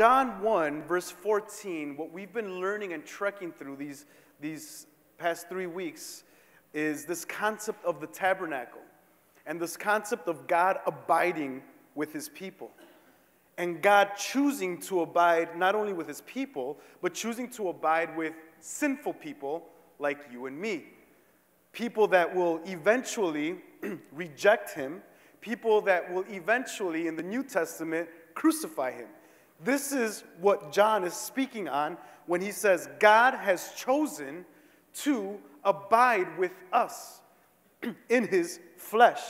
John 1, verse 14, what we've been learning and trekking through these, these past three weeks is this concept of the tabernacle and this concept of God abiding with his people. And God choosing to abide not only with his people, but choosing to abide with sinful people like you and me. People that will eventually reject him, people that will eventually, in the New Testament, crucify him. This is what John is speaking on when he says, God has chosen to abide with us in his flesh.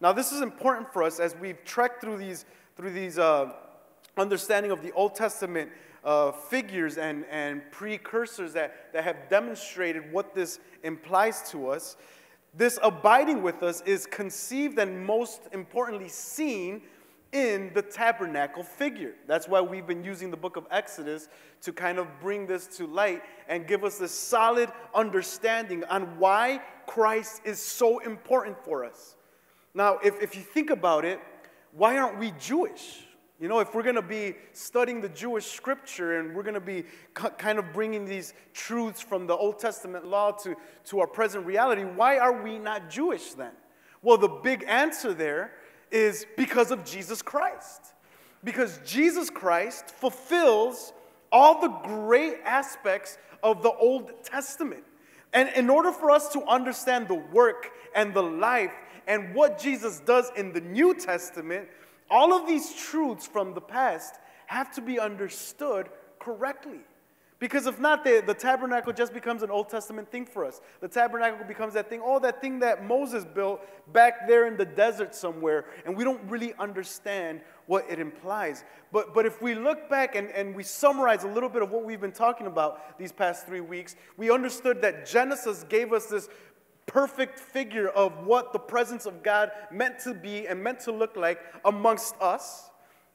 Now, this is important for us as we've trekked through these, through these uh, understanding of the Old Testament uh, figures and, and precursors that, that have demonstrated what this implies to us. This abiding with us is conceived and most importantly seen in the tabernacle figure. That's why we've been using the book of Exodus to kind of bring this to light and give us this solid understanding on why Christ is so important for us. Now, if, if you think about it, why aren't we Jewish? You know, if we're going to be studying the Jewish scripture and we're going to be kind of bringing these truths from the Old Testament law to, to our present reality, why are we not Jewish then? Well, the big answer there is because of Jesus Christ. Because Jesus Christ fulfills all the great aspects of the Old Testament. And in order for us to understand the work and the life and what Jesus does in the New Testament, all of these truths from the past have to be understood correctly. Because if not, the, the tabernacle just becomes an Old Testament thing for us. The tabernacle becomes that thing, oh, that thing that Moses built back there in the desert somewhere, and we don't really understand what it implies. But, but if we look back and, and we summarize a little bit of what we've been talking about these past three weeks, we understood that Genesis gave us this perfect figure of what the presence of God meant to be and meant to look like amongst us.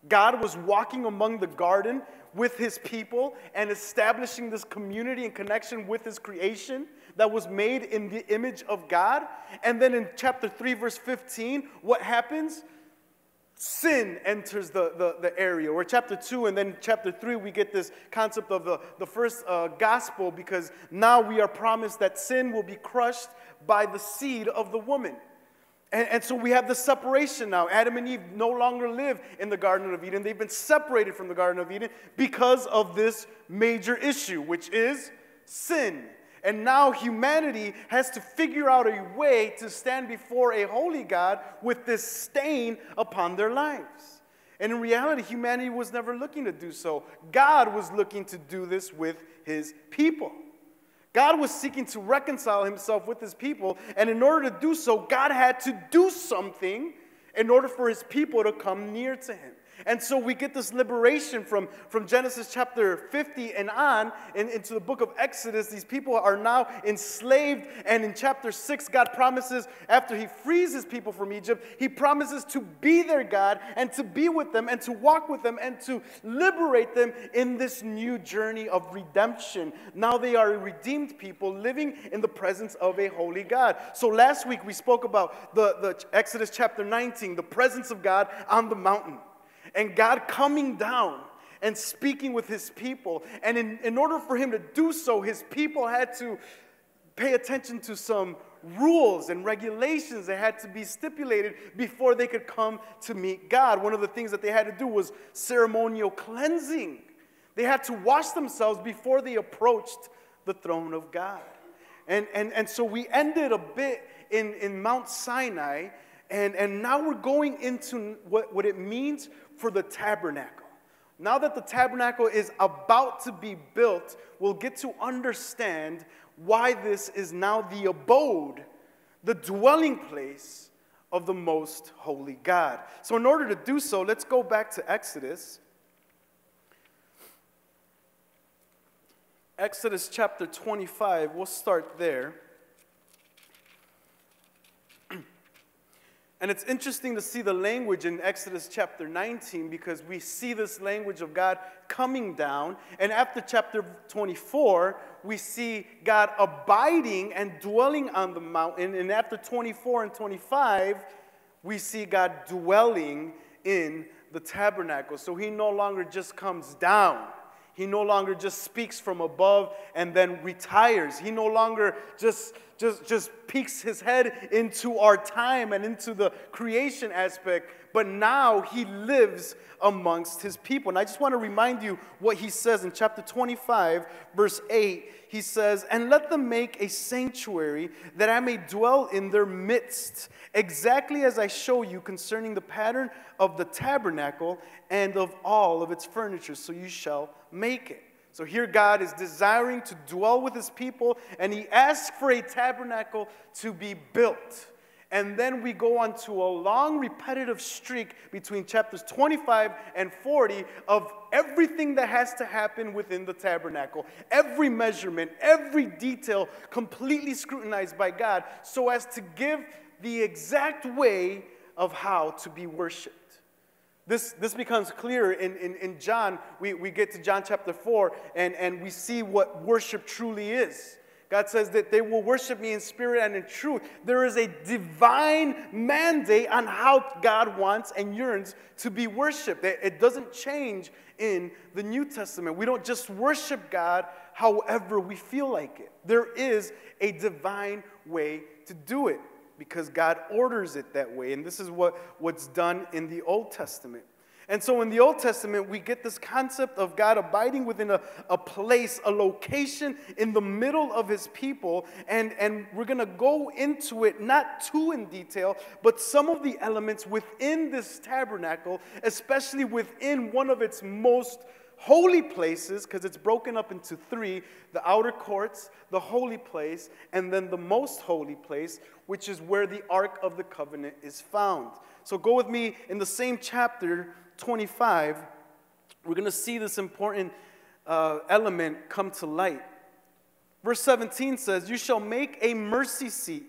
God was walking among the garden with his people and establishing this community and connection with his creation that was made in the image of God. And then in chapter 3, verse 15, what happens? sin enters the, the, the, area. Or chapter 2 and then chapter 3, we get this concept of the, the first uh, gospel because now we are promised that sin will be crushed by the seed of the woman. And, and so we have the separation now. Adam and Eve no longer live in the Garden of Eden. They've been separated from the Garden of Eden because of this major issue, which is sin. And now humanity has to figure out a way to stand before a holy God with this stain upon their lives. And in reality, humanity was never looking to do so. God was looking to do this with his people. God was seeking to reconcile himself with his people, and in order to do so, God had to do something in order for his people to come near to him. And so we get this liberation from, from Genesis chapter 50 and on in, into the book of Exodus. These people are now enslaved. And in chapter 6, God promises, after He frees His people from Egypt, He promises to be their God and to be with them and to walk with them and to liberate them in this new journey of redemption. Now they are a redeemed people living in the presence of a holy God. So last week we spoke about the, the Exodus chapter 19, the presence of God on the mountain and God coming down and speaking with his people. And in, in order for him to do so, his people had to pay attention to some rules and regulations that had to be stipulated before they could come to meet God. One of the things that they had to do was ceremonial cleansing. They had to wash themselves before they approached the throne of God. And, and, and so we ended a bit in, in Mount Sinai, and, and now we're going into what, what it means for the tabernacle. Now that the tabernacle is about to be built, we'll get to understand why this is now the abode, the dwelling place of the most holy God. So, in order to do so, let's go back to Exodus. Exodus chapter 25, we'll start there. And it's interesting to see the language in Exodus chapter 19 because we see this language of God coming down. And after chapter 24, we see God abiding and dwelling on the mountain. And after 24 and 25, we see God dwelling in the tabernacle. So he no longer just comes down. He no longer just speaks from above and then retires. He no longer just, just, just peeks his head into our time and into the creation aspect, but now he lives amongst his people. And I just want to remind you what he says in chapter 25, verse 8. He says, And let them make a sanctuary that I may dwell in their midst, exactly as I show you concerning the pattern of the tabernacle and of all of its furniture. So you shall make it. So here God is desiring to dwell with his people, and he asks for a tabernacle to be built. And then we go on to a long repetitive streak between chapters 25 and 40 of everything that has to happen within the tabernacle. Every measurement, every detail completely scrutinized by God so as to give the exact way of how to be worshiped. This, this becomes clear in, in, in John. We, we get to John chapter 4 and, and we see what worship truly is. God says that they will worship me in spirit and in truth. There is a divine mandate on how God wants and yearns to be worshiped. It doesn't change in the New Testament. We don't just worship God however we feel like it. There is a divine way to do it because God orders it that way. And this is what, what's done in the Old Testament. And so in the Old Testament, we get this concept of God abiding within a, a place, a location in the middle of his people. And, and we're going to go into it not too in detail, but some of the elements within this tabernacle, especially within one of its most holy places, because it's broken up into three the outer courts, the holy place, and then the most holy place, which is where the Ark of the Covenant is found. So go with me in the same chapter 25, we're going to see this important uh, element come to light. Verse 17 says, You shall make a mercy seat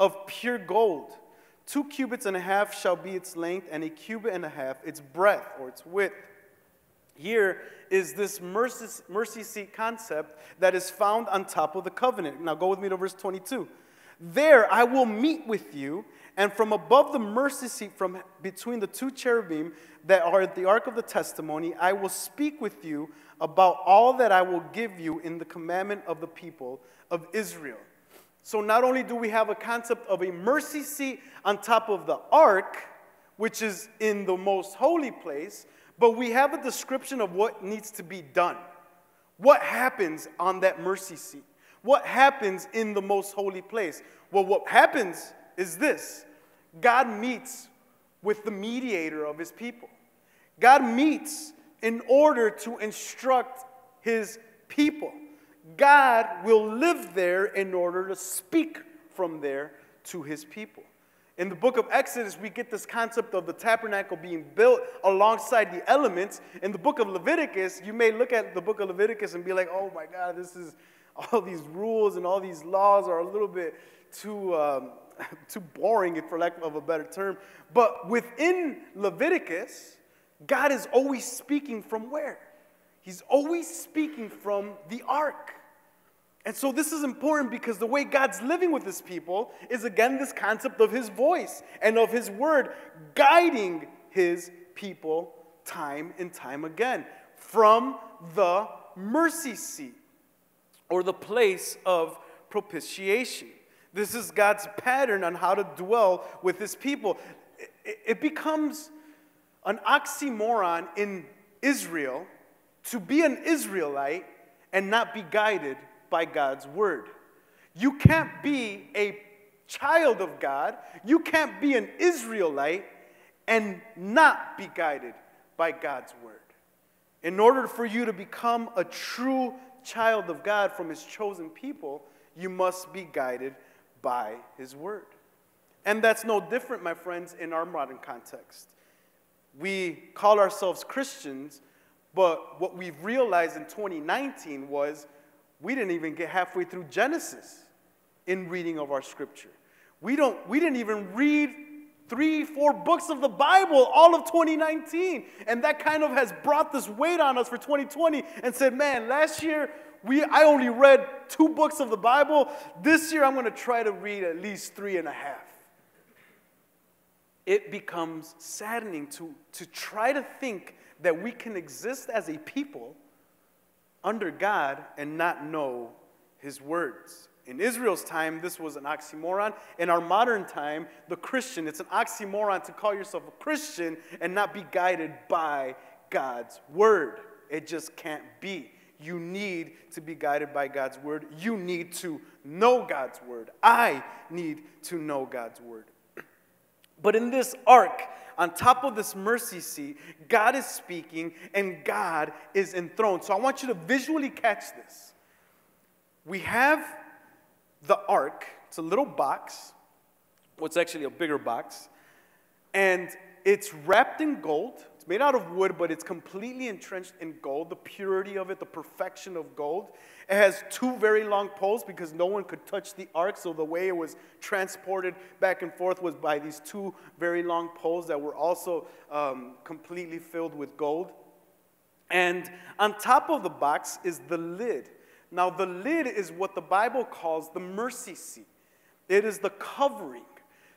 of pure gold. Two cubits and a half shall be its length, and a cubit and a half its breadth or its width. Here is this mercy, mercy seat concept that is found on top of the covenant. Now go with me to verse 22. There I will meet with you, and from above the mercy seat, from between the two cherubim that are at the ark of the testimony, I will speak with you about all that I will give you in the commandment of the people of Israel. So not only do we have a concept of a mercy seat on top of the ark, which is in the most holy place, but we have a description of what needs to be done. What happens on that mercy seat? What happens in the most holy place? Well, what happens is this God meets with the mediator of his people. God meets in order to instruct his people. God will live there in order to speak from there to his people. In the book of Exodus, we get this concept of the tabernacle being built alongside the elements. In the book of Leviticus, you may look at the book of Leviticus and be like, oh my God, this is all these rules and all these laws are a little bit too um, too boring, for lack of a better term. But within Leviticus, God is always speaking from where? He's always speaking from the ark. And so this is important because the way God's living with his people is again this concept of his voice and of his word guiding his people time and time again from the mercy seat or the place of propitiation. This is God's pattern on how to dwell with his people. It becomes an oxymoron in Israel to be an Israelite and not be guided by God's word. You can't be a child of God, you can't be an Israelite and not be guided by God's word. In order for you to become a true child of God from his chosen people, you must be guided by his word. And that's no different, my friends, in our modern context. We call ourselves Christians, but what we've realized in 2019 was we didn't even get halfway through Genesis in reading of our scripture. We, don't, we didn't even read three, four books of the Bible all of 2019. And that kind of has brought this weight on us for 2020 and said, man, last year we, I only read two books of the Bible. This year, I'm going to try to read at least three and a half. it becomes saddening to, to try to think that we can exist as a people under God and not know his words. In Israel's time, this was an oxymoron. In our modern time, the Christian, it's an oxymoron to call yourself a Christian and not be guided by God's word. It just can't be. You need to be guided by God's word. You need to know God's word. I need to know God's word. But in this ark, on top of this mercy seat, God is speaking and God is enthroned. So I want you to visually catch this. We have the ark, it's a little box, well, actually a bigger box, and it's wrapped in gold made out of wood, but it's completely entrenched in gold, the purity of it, the perfection of gold. It has two very long poles because no one could touch the ark, so the way it was transported back and forth was by these two very long poles that were also um, completely filled with gold. And on top of the box is the lid. Now, the lid is what the Bible calls the mercy seat, it is the covering.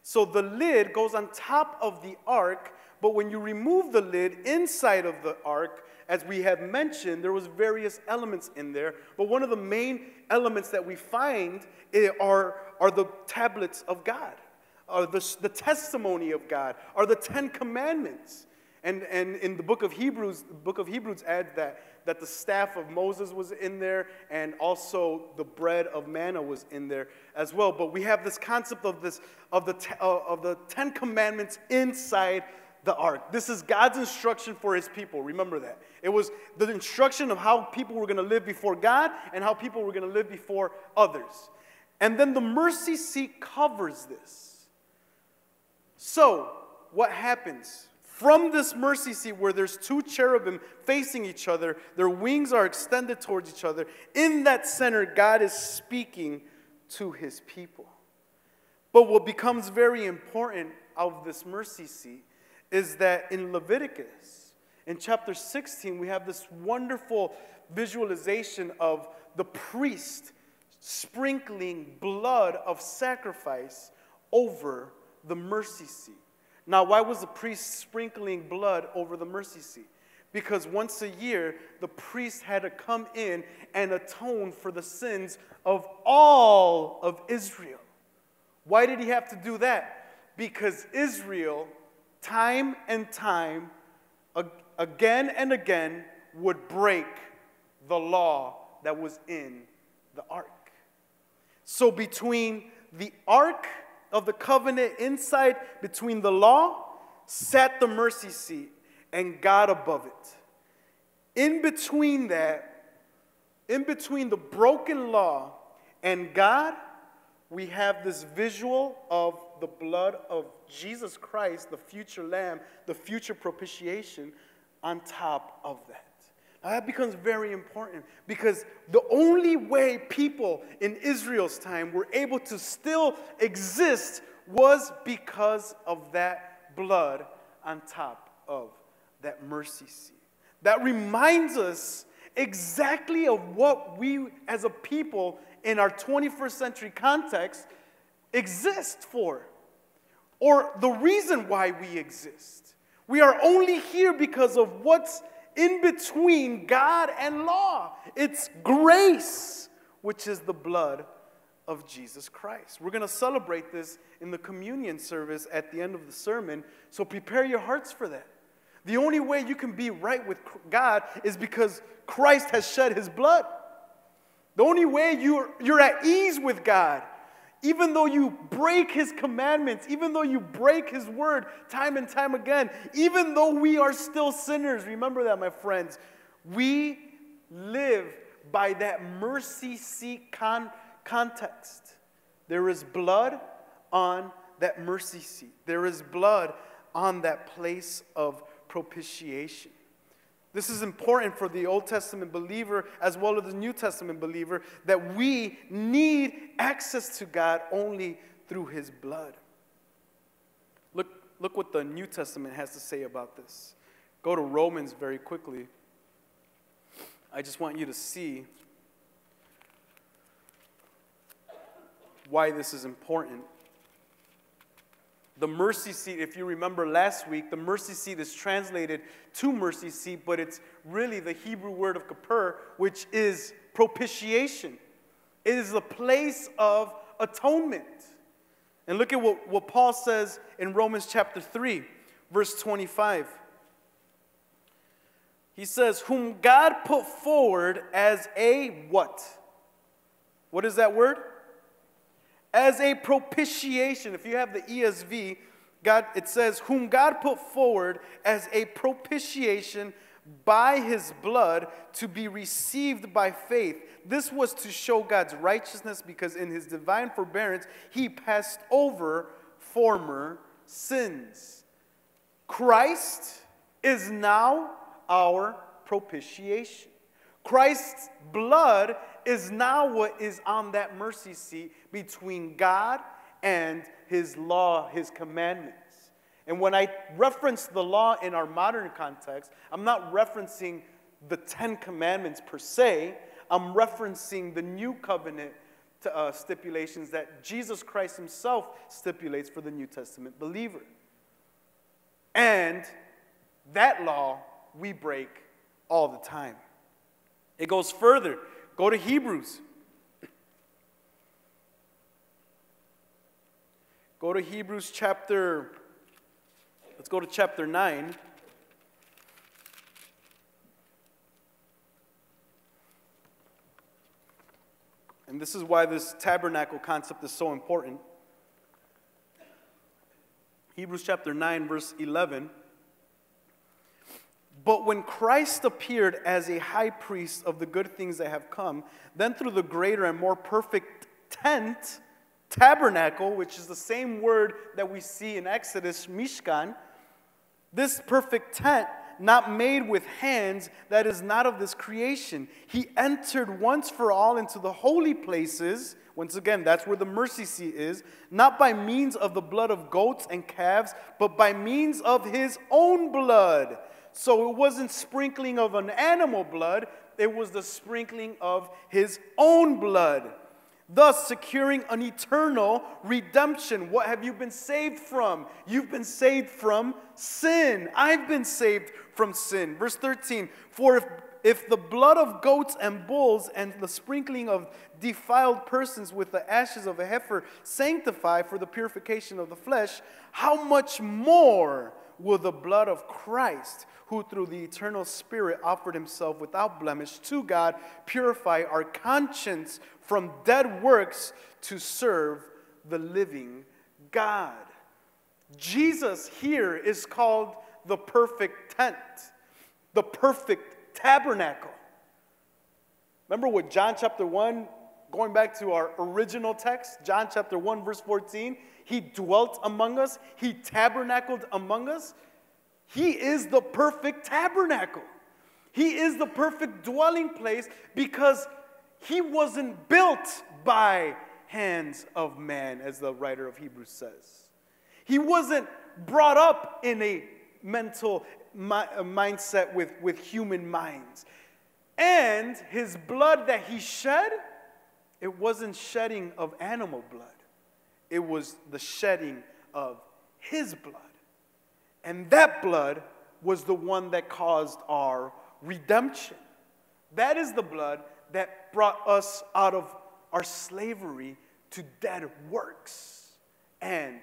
So the lid goes on top of the ark but when you remove the lid inside of the ark, as we have mentioned, there was various elements in there. But one of the main elements that we find are, are the tablets of God, are the, the testimony of God, are the Ten Commandments. And, and in the book of Hebrews, the book of Hebrews adds that, that the staff of Moses was in there and also the bread of manna was in there as well. But we have this concept of, this, of, the, uh, of the Ten Commandments inside the ark. This is God's instruction for his people. Remember that. It was the instruction of how people were going to live before God and how people were going to live before others. And then the mercy seat covers this. So, what happens? From this mercy seat, where there's two cherubim facing each other, their wings are extended towards each other, in that center, God is speaking to his people. But what becomes very important of this mercy seat is that in Leviticus, in chapter 16, we have this wonderful visualization of the priest sprinkling blood of sacrifice over the mercy seat. Now, why was the priest sprinkling blood over the mercy seat? Because once a year, the priest had to come in and atone for the sins of all of Israel. Why did he have to do that? Because Israel time and time, again and again, would break the law that was in the ark. So, between the ark of the covenant inside, between the law, sat the mercy seat and God above it. In between that, in between the broken law and God, we have this visual of the blood of Jesus Christ, the future lamb, the future propitiation, on top of that. Now that becomes very important because the only way people in Israel's time were able to still exist was because of that blood on top of that mercy seat. That reminds us exactly of what we as a people in our 21st century context exist for or the reason why we exist. We are only here because of what's in between God and law. It's grace, which is the blood of Jesus Christ. We're going to celebrate this in the communion service at the end of the sermon, so prepare your hearts for that. The only way you can be right with God is because Christ has shed his blood. The only way you're, you're at ease with God even though you break his commandments, even though you break his word time and time again, even though we are still sinners, remember that, my friends, we live by that mercy seat con- context. There is blood on that mercy seat, there is blood on that place of propitiation. This is important for the Old Testament believer as well as the New Testament believer that we need access to God only through His blood. Look, look what the New Testament has to say about this. Go to Romans very quickly. I just want you to see why this is important. The mercy seat, if you remember last week, the mercy seat is translated to mercy seat, but it's really the Hebrew word of kapur, which is propitiation. It is the place of atonement. And look at what, what Paul says in Romans chapter 3, verse 25. He says, Whom God put forward as a what? What is that word? As a propitiation. If you have the ESV, God, it says, Whom God put forward as a propitiation by his blood to be received by faith. This was to show God's righteousness because in his divine forbearance, he passed over former sins. Christ is now our propitiation. Christ's blood is now what is on that mercy seat between God and his law, his commandments. And when I reference the law in our modern context, I'm not referencing the Ten Commandments per se, I'm referencing the new covenant to, uh, stipulations that Jesus Christ himself stipulates for the New Testament believer. And that law we break all the time. It goes further. Go to Hebrews. Go to Hebrews chapter, let's go to chapter 9. And this is why this tabernacle concept is so important. Hebrews chapter 9, verse 11. But when Christ appeared as a high priest of the good things that have come, then through the greater and more perfect tent, tabernacle, which is the same word that we see in Exodus, Mishkan, this perfect tent, not made with hands, that is not of this creation. He entered once for all into the holy places. Once again, that's where the mercy seat is, not by means of the blood of goats and calves, but by means of his own blood so it wasn't sprinkling of an animal blood, it was the sprinkling of his own blood. Thus, securing an eternal redemption. What have you been saved from? You've been saved from sin. I've been saved from sin. Verse 13 For if, if the blood of goats and bulls and the sprinkling of defiled persons with the ashes of a heifer sanctify for the purification of the flesh, how much more will the blood of Christ? Who through the eternal Spirit offered himself without blemish to God, purify our conscience from dead works to serve the living God. Jesus here is called the perfect tent, the perfect tabernacle. Remember what John chapter 1, going back to our original text, John chapter 1, verse 14, he dwelt among us, he tabernacled among us. He is the perfect tabernacle. He is the perfect dwelling place because he wasn't built by hands of man, as the writer of Hebrews says. He wasn't brought up in a mental mi- uh, mindset with, with human minds. And his blood that he shed, it wasn't shedding of animal blood, it was the shedding of his blood. And that blood was the one that caused our redemption. That is the blood that brought us out of our slavery to dead works and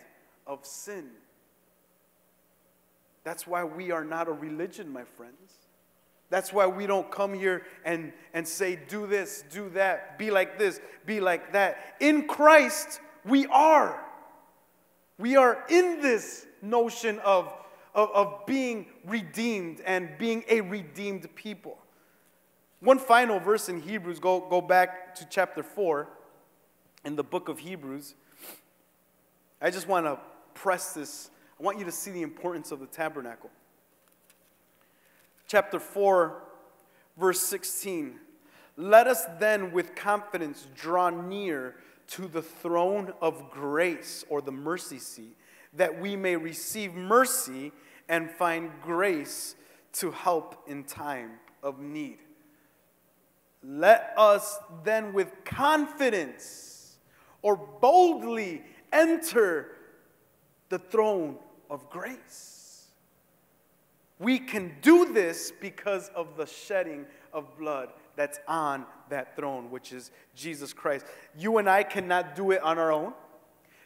of sin. That's why we are not a religion, my friends. That's why we don't come here and, and say, do this, do that, be like this, be like that. In Christ, we are. We are in this notion of of, of being redeemed and being a redeemed people. One final verse in Hebrews, go, go back to chapter 4 in the book of Hebrews. I just want to press this. I want you to see the importance of the tabernacle. Chapter 4, verse 16. Let us then with confidence draw near to the throne of grace or the mercy seat, that we may receive mercy and find grace to help in time of need. Let us then with confidence or boldly enter the throne of grace. We can do this because of the shedding of blood that's on that throne, which is Jesus Christ. You and I cannot do it on our own.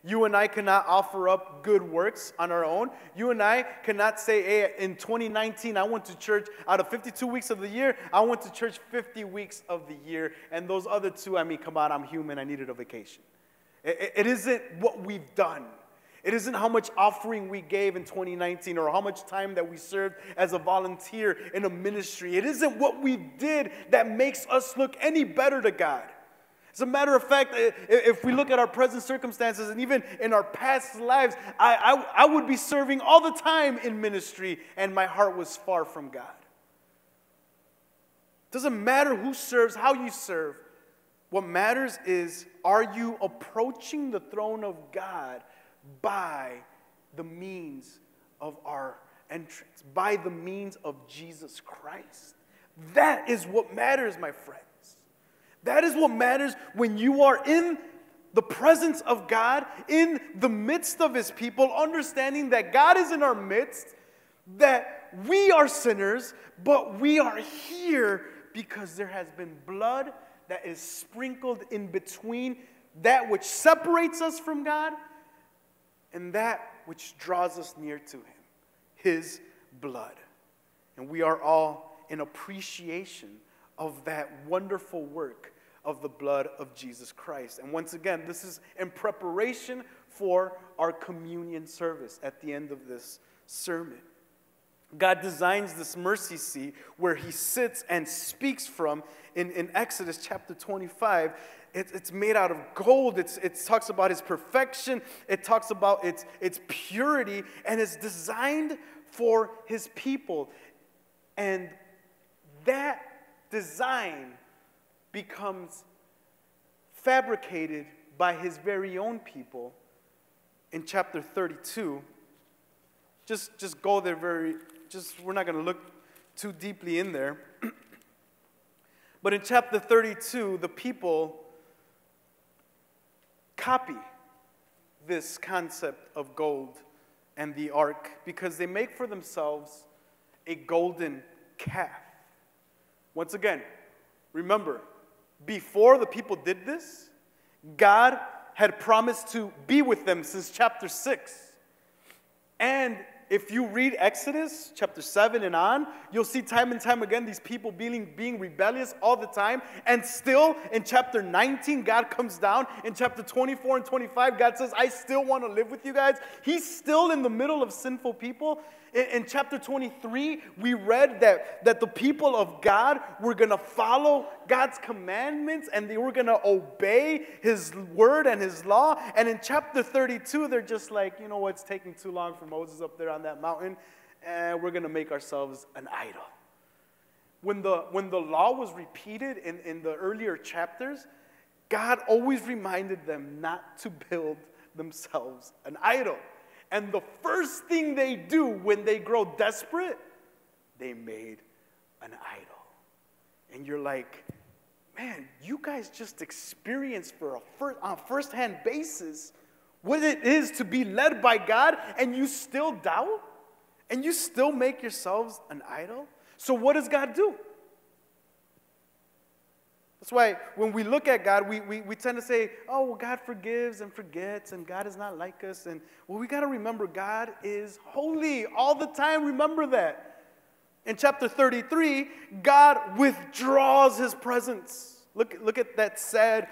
You and I cannot offer up good works on our own. You and I cannot say, hey, in 2019, I went to church out of 52 weeks of the year, I went to church 50 weeks of the year. And those other two, I mean, come on, I'm human, I needed a vacation. it, isn't what we've done. It isn't how much offering we gave in 2019 or how much time that we served as a volunteer in a ministry. It isn't what we did that makes us look any better to God. As a matter of fact, if we look at our present circumstances and even in our past lives, I, I, I would be serving all the time in ministry and my heart was far from God. Doesn't matter who serves, how you serve. What matters is are you approaching the throne of God by the means of our entrance, by the means of Jesus Christ? That is what matters, my friend. That is what matters when you are in the presence of God, in the midst of His people, understanding that God is in our midst, that we are sinners, but we are here because there has been blood that is sprinkled in between that which separates us from God and that which draws us near to Him His blood. And we are all in appreciation of that wonderful work of the blood of Jesus Christ. And once again, this is in preparation for our communion service at the end of this sermon. God designs this mercy seat where he sits and speaks from in, in Exodus chapter 25. It, it's made out of gold. It's, it talks about his perfection. It talks about its, its purity. And it's designed for his people. And that design becomes fabricated by his very own people in chapter 32. Just, just go there very, just, we're not going to look too deeply in there. but in chapter 32, the people copy this concept of gold and the ark because they make for themselves a golden calf. Once again, remember, before the people did this, God had promised to be with them since chapter 6. And if you read Exodus chapter 7 and on, you'll see time and time again these people being, being rebellious all the time. And still in chapter 19, God comes down. In chapter 24 and 25, God says, I still want to live with you guys. He's still in the middle of sinful people. In, in chapter 23, we read that, that the people of God were going to follow God's commandments and they were going to obey His word and His law. And in chapter 32, they're just like, you know what's taking too long for Moses up there on that mountain? And we're going to make ourselves an idol. When the, when the law was repeated in, in the earlier chapters, God always reminded them not to build themselves an idol. And the first thing they do when they grow desperate, they made an idol. And you're like, man, you guys just experienced for a first, on a first-hand basis what it is to be led by God, and you still doubt? And you still make yourselves an idol? So what does God do? That's why when we look at God, we, we, we tend to say, oh, well, God forgives and forgets, and God is not like us. And well, we got to remember God is holy all the time. Remember that. In chapter 33, God withdraws his presence. Look, look at that sad,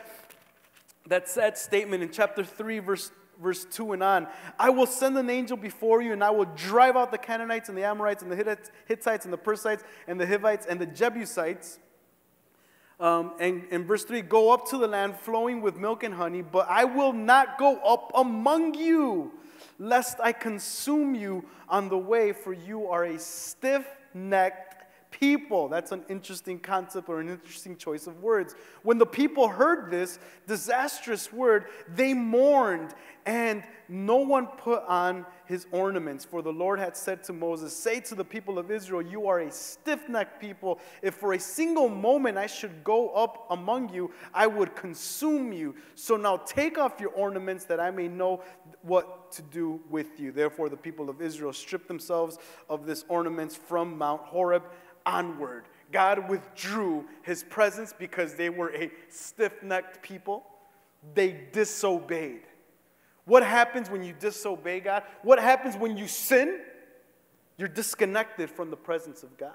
that sad statement in chapter 3, verse verse 2 and on. I will send an angel before you, and I will drive out the Canaanites and the Amorites and the Hittites and the Perizzites and the Hivites and the Jebusites. Um, and in verse 3, go up to the land flowing with milk and honey, but I will not go up among you, lest I consume you on the way, for you are a stiff necked people. That's an interesting concept or an interesting choice of words. When the people heard this disastrous word, they mourned, and no one put on his ornaments. For the Lord had said to Moses, Say to the people of Israel, You are a stiff necked people. If for a single moment I should go up among you, I would consume you. So now take off your ornaments that I may know what to do with you. Therefore, the people of Israel stripped themselves of this ornaments from Mount Horeb onward. God withdrew his presence because they were a stiff necked people. They disobeyed. What happens when you disobey God? What happens when you sin? You're disconnected from the presence of God.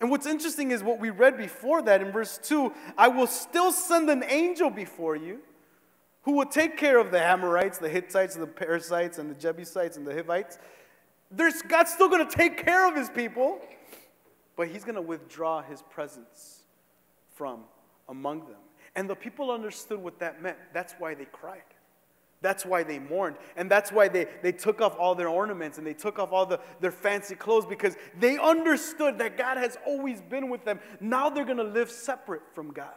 And what's interesting is what we read before that in verse 2 I will still send an angel before you who will take care of the Amorites, the Hittites, the Perizzites, and the Jebusites, and the Hivites. There's, God's still going to take care of his people, but he's going to withdraw his presence from among them. And the people understood what that meant. That's why they cried. That's why they mourned. And that's why they, they took off all their ornaments and they took off all the, their fancy clothes because they understood that God has always been with them. Now they're going to live separate from God.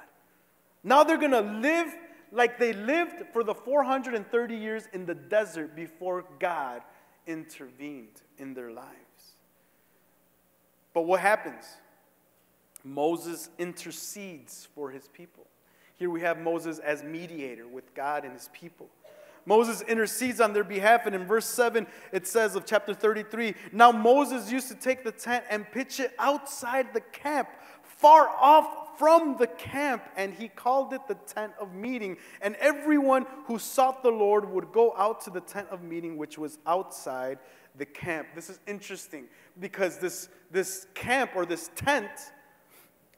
Now they're going to live like they lived for the 430 years in the desert before God intervened in their lives. But what happens? Moses intercedes for his people. Here we have Moses as mediator with God and his people. Moses intercedes on their behalf, and in verse 7, it says of chapter 33 Now Moses used to take the tent and pitch it outside the camp, far off from the camp, and he called it the tent of meeting. And everyone who sought the Lord would go out to the tent of meeting, which was outside the camp. This is interesting because this, this camp or this tent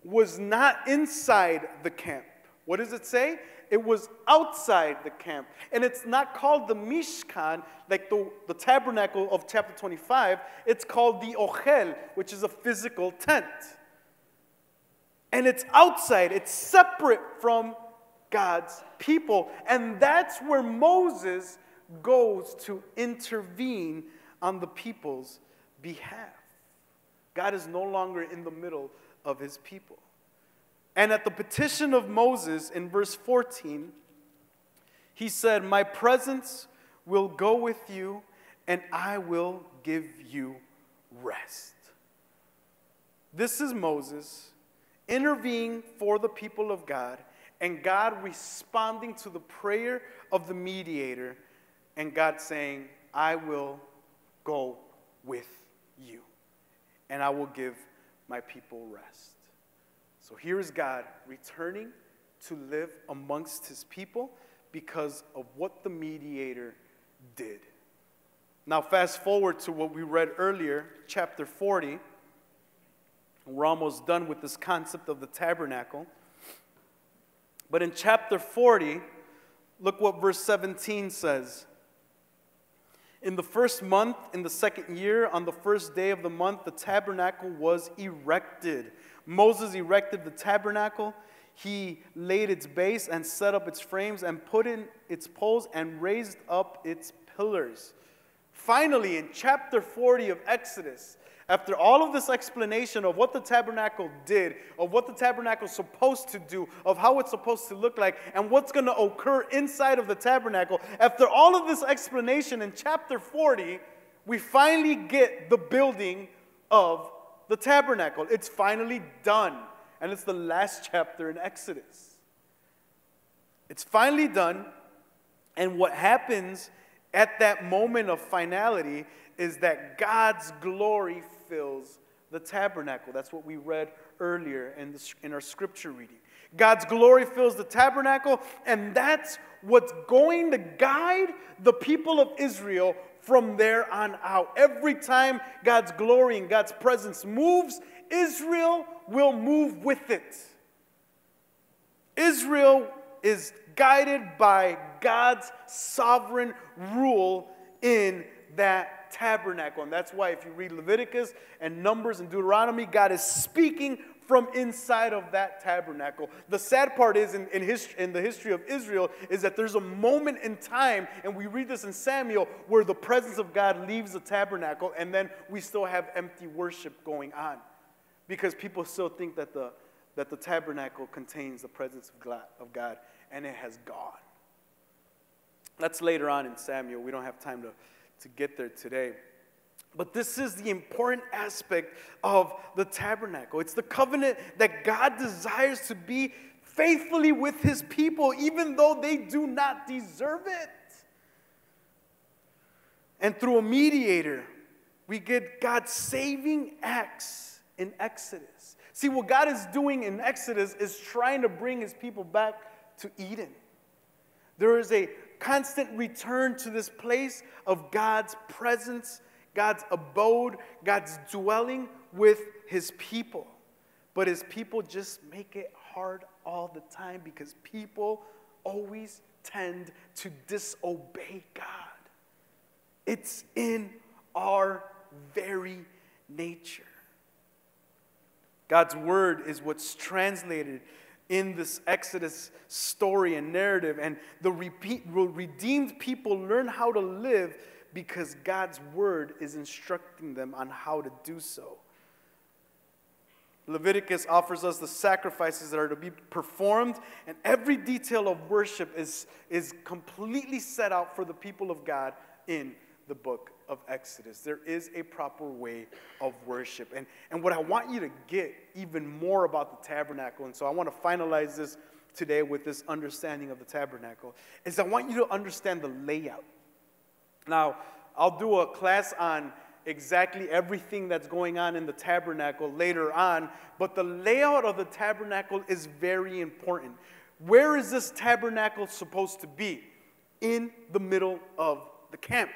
was not inside the camp. What does it say? It was outside the camp. And it's not called the Mishkan, like the, the tabernacle of chapter 25. It's called the Ochel, which is a physical tent and it's outside, it's separate from God's people. And that's where Moses goes to intervene on the people's behalf. God is no longer in the middle of his people. And at the petition of Moses in verse 14, he said, My presence will go with you, and I will give you rest. This is Moses intervening for the people of God, and God responding to the prayer of the mediator, and God saying, I will go with you, and I will give my people rest. So here is God returning to live amongst his people because of what the mediator did. Now, fast forward to what we read earlier, chapter 40. We're almost done with this concept of the tabernacle. But in chapter 40, look what verse 17 says. In the first month, in the second year, on the first day of the month, the tabernacle was erected. Moses erected the tabernacle. He laid its base and set up its frames and put in its poles and raised up its pillars. Finally, in chapter 40 of Exodus, after all of this explanation of what the tabernacle did, of what the tabernacle is supposed to do, of how it's supposed to look like, and what's going to occur inside of the tabernacle, after all of this explanation in chapter 40, we finally get the building of the tabernacle. It's finally done. And it's the last chapter in Exodus. It's finally done. And what happens at that moment of finality is that God's glory fills the tabernacle. That's what we read earlier in, the, in our scripture reading. God's glory fills the tabernacle, and that's what's going to guide the people of Israel from there on out. Every time God's glory and God's presence moves, Israel will move with it. Israel is guided by God's sovereign rule in that tabernacle. And that's why, if you read Leviticus and Numbers and Deuteronomy, God is speaking from inside of that tabernacle. The sad part is in, in, his, in the history of Israel is that there's a moment in time, and we read this in Samuel, where the presence of God leaves the tabernacle, and then we still have empty worship going on. Because people still think that the, that the tabernacle contains the presence of God, of God, and it has gone. That's later on in Samuel. We don't have time to to get there today. But this is the important aspect of the tabernacle. It's the covenant that God desires to be faithfully with his people, even though they do not deserve it. And through a mediator, we get God's saving acts in Exodus. See, what God is doing in Exodus is trying to bring his people back to Eden. There is a constant return to this place of God's presence, God's abode, God's dwelling with his people. But his people just make it hard all the time because people always tend to disobey God. It's in our very nature. God's word is what's translated in this Exodus story and narrative. And the repeat, redeemed people learn how to live because God's word is instructing them on how to do so. Leviticus offers us the sacrifices that are to be performed, and every detail of worship is, is completely set out for the people of God in the book of Exodus. There is a proper way of worship. And, and what I want you to get even more about the tabernacle, and so I want to finalize this today with this understanding of the tabernacle, is I want you to understand the layout. Now, I'll do a class on exactly everything that's going on in the tabernacle later on, but the layout of the tabernacle is very important. Where is this tabernacle supposed to be? In the middle of the camp.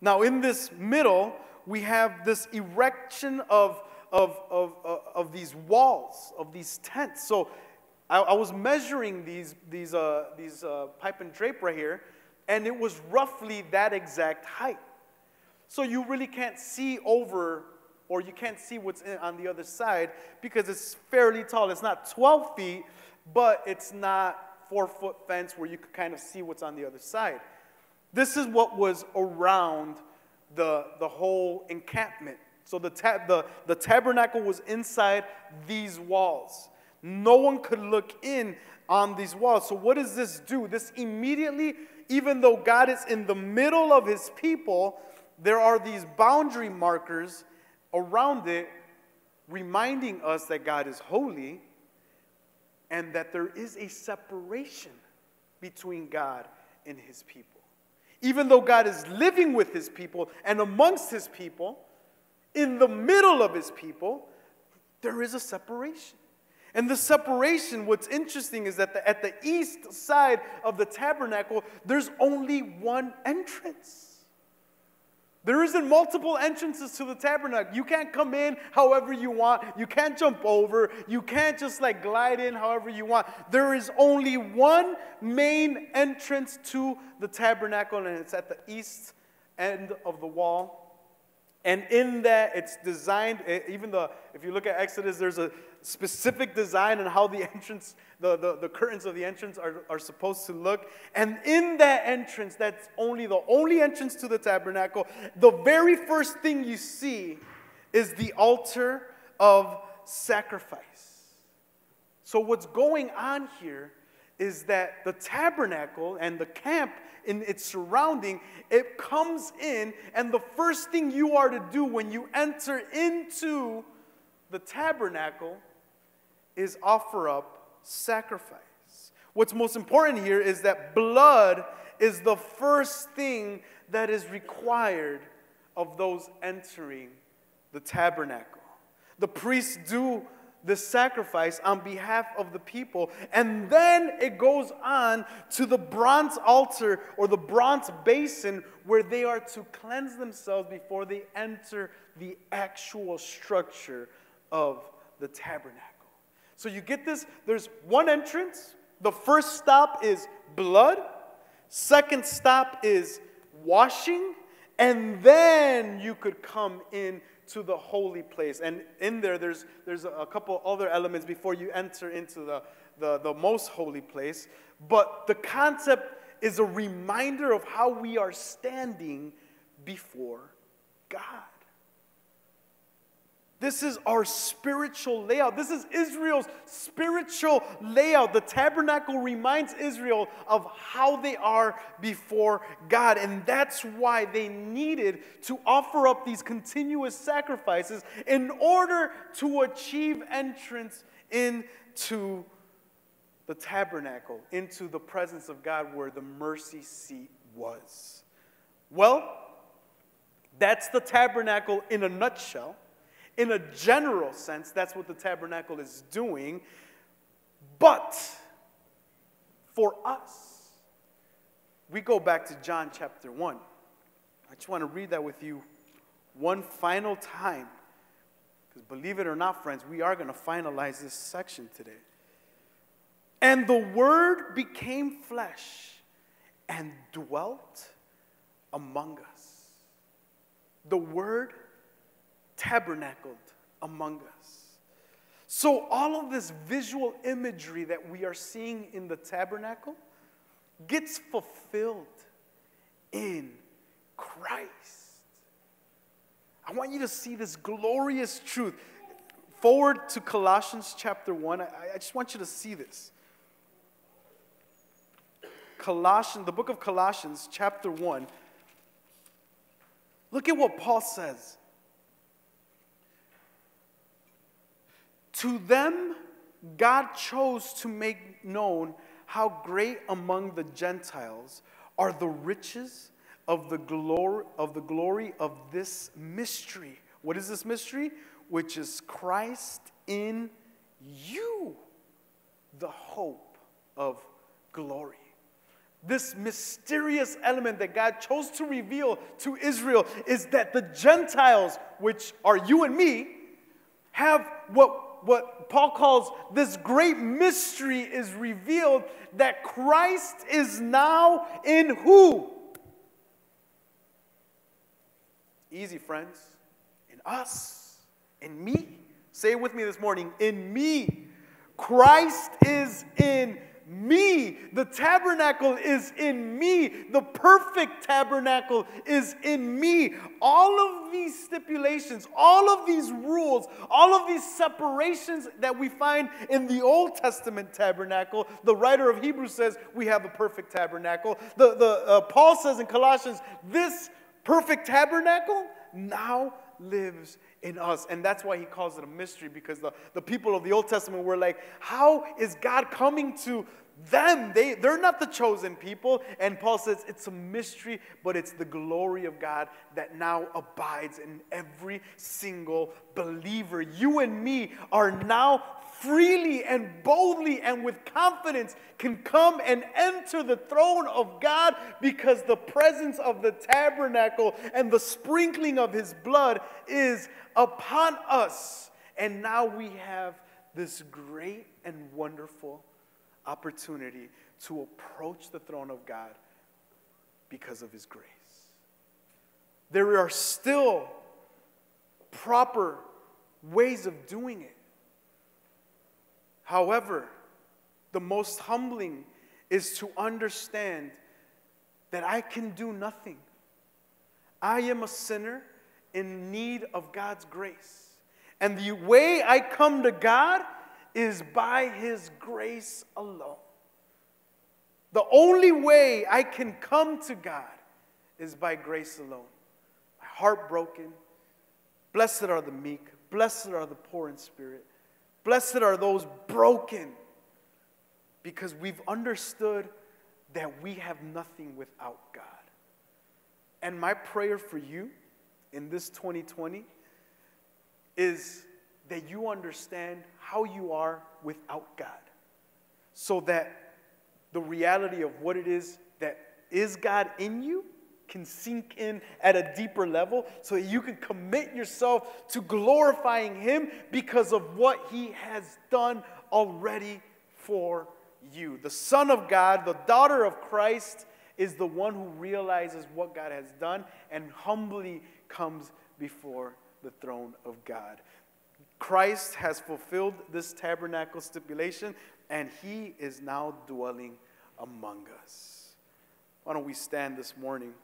Now, in this middle, we have this erection of, of, of, of, of these walls, of these tents. So I, I was measuring these, these, uh, these uh, pipe and drape right here, and it was roughly that exact height. So you really can't see over, or you can't see what's in, on the other side because it's fairly tall. It's not 12 feet, but it's not four foot fence where you could kind of see what's on the other side. This is what was around the, the whole encampment. So the, tab, the, the tabernacle was inside these walls. No one could look in on these walls. So, what does this do? This immediately, even though God is in the middle of his people, there are these boundary markers around it reminding us that God is holy and that there is a separation between God and his people. Even though God is living with his people and amongst his people, in the middle of his people, there is a separation. And the separation, what's interesting is that the, at the east side of the tabernacle, there's only one entrance. There isn't multiple entrances to the tabernacle. You can't come in however you want. You can't jump over. You can't just like glide in however you want. There is only one main entrance to the tabernacle, and it's at the east end of the wall. And in that, it's designed, even the, if you look at Exodus, there's a specific design on how the entrance, the, the, the curtains of the entrance are, are supposed to look. And in that entrance, that's only the only entrance to the tabernacle, the very first thing you see is the altar of sacrifice. So, what's going on here is that the tabernacle and the camp in its surrounding, it comes in, and the first thing you are to do when you enter into the tabernacle is offer up sacrifice. What's most important here is that blood is the first thing that is required of those entering the tabernacle. The priests do the sacrifice on behalf of the people. And then it goes on to the bronze altar or the bronze basin where they are to cleanse themselves before they enter the actual structure of the tabernacle. So you get this there's one entrance. The first stop is blood, second stop is washing, and then you could come in to the holy place. And in there, there's, there's a couple other elements before you enter into the, the, the most holy place. But the concept is a reminder of how we are standing before God. This is our spiritual layout. This is Israel's spiritual layout. The tabernacle reminds Israel of how they are before God. And that's why they needed to offer up these continuous sacrifices in order to achieve entrance into the tabernacle, into the presence of God where the mercy seat was. Well, that's the tabernacle in a nutshell. In a general sense, that's what the tabernacle is doing. But for us, we go back to John chapter 1. I just want to read that with you one final time. Because believe it or not, friends, we are going to finalize this section today. And the Word became flesh and dwelt among us. The Word tabernacled among us. So, all of this visual imagery that we are seeing in the tabernacle gets fulfilled in Christ. I want you to see this glorious truth. Forward to Colossians chapter 1. I, I just want you to see this. Colossians, the book of Colossians, chapter 1. Look at what Paul says. To them, God chose to make known how great among the Gentiles are the riches of the glory of the glory of this mystery. What is this mystery? Which is Christ in you, the hope of glory. This mysterious element that God chose to reveal to Israel is that the Gentiles, which are you and me, have what, what Paul calls this great mystery is revealed that Christ is now in who? Easy, friends. In us. In me. Say it with me this morning. In me. Christ is in me. The tabernacle is in me. The perfect tabernacle is in me. All of these stipulations, all of these rules, all of these separations that we find in the Old Testament tabernacle, the writer of Hebrews says we have a perfect tabernacle. The, the, uh, Paul says in Colossians, this perfect tabernacle now lives in us. And that's why he calls it a mystery because the, the people of the Old Testament were like, how is God coming to them? They, they're not the chosen people. And Paul says it's a mystery, but it's the glory of God that now abides in every single believer. You and me are now freely and boldly and with confidence can come and enter the throne of God because the presence of the tabernacle and the sprinkling of his blood is upon us. And now we have this great and wonderful opportunity to approach the throne of God because of his grace. There are still proper ways of doing it. However, the most humbling is to understand that I can do nothing. I am a sinner in need of God's grace. And the way I come to God is by His grace alone. The only way I can come to God is by grace alone. My heart broken. Blessed are the meek. Blessed are the poor in spirit. Blessed are those broken because we've understood that we have nothing without God. And my prayer for you in this 2020 is that you understand how you are without God so that the reality of what it is that is God in you can sink in at a deeper level so that you can commit yourself to glorifying Him because of what He has done already for you. The Son of God, the daughter of Christ, is the one who realizes what God has done and humbly comes before the throne of God. Christ has fulfilled this tabernacle stipulation, and He is now dwelling among us. Why don't we stand this morning?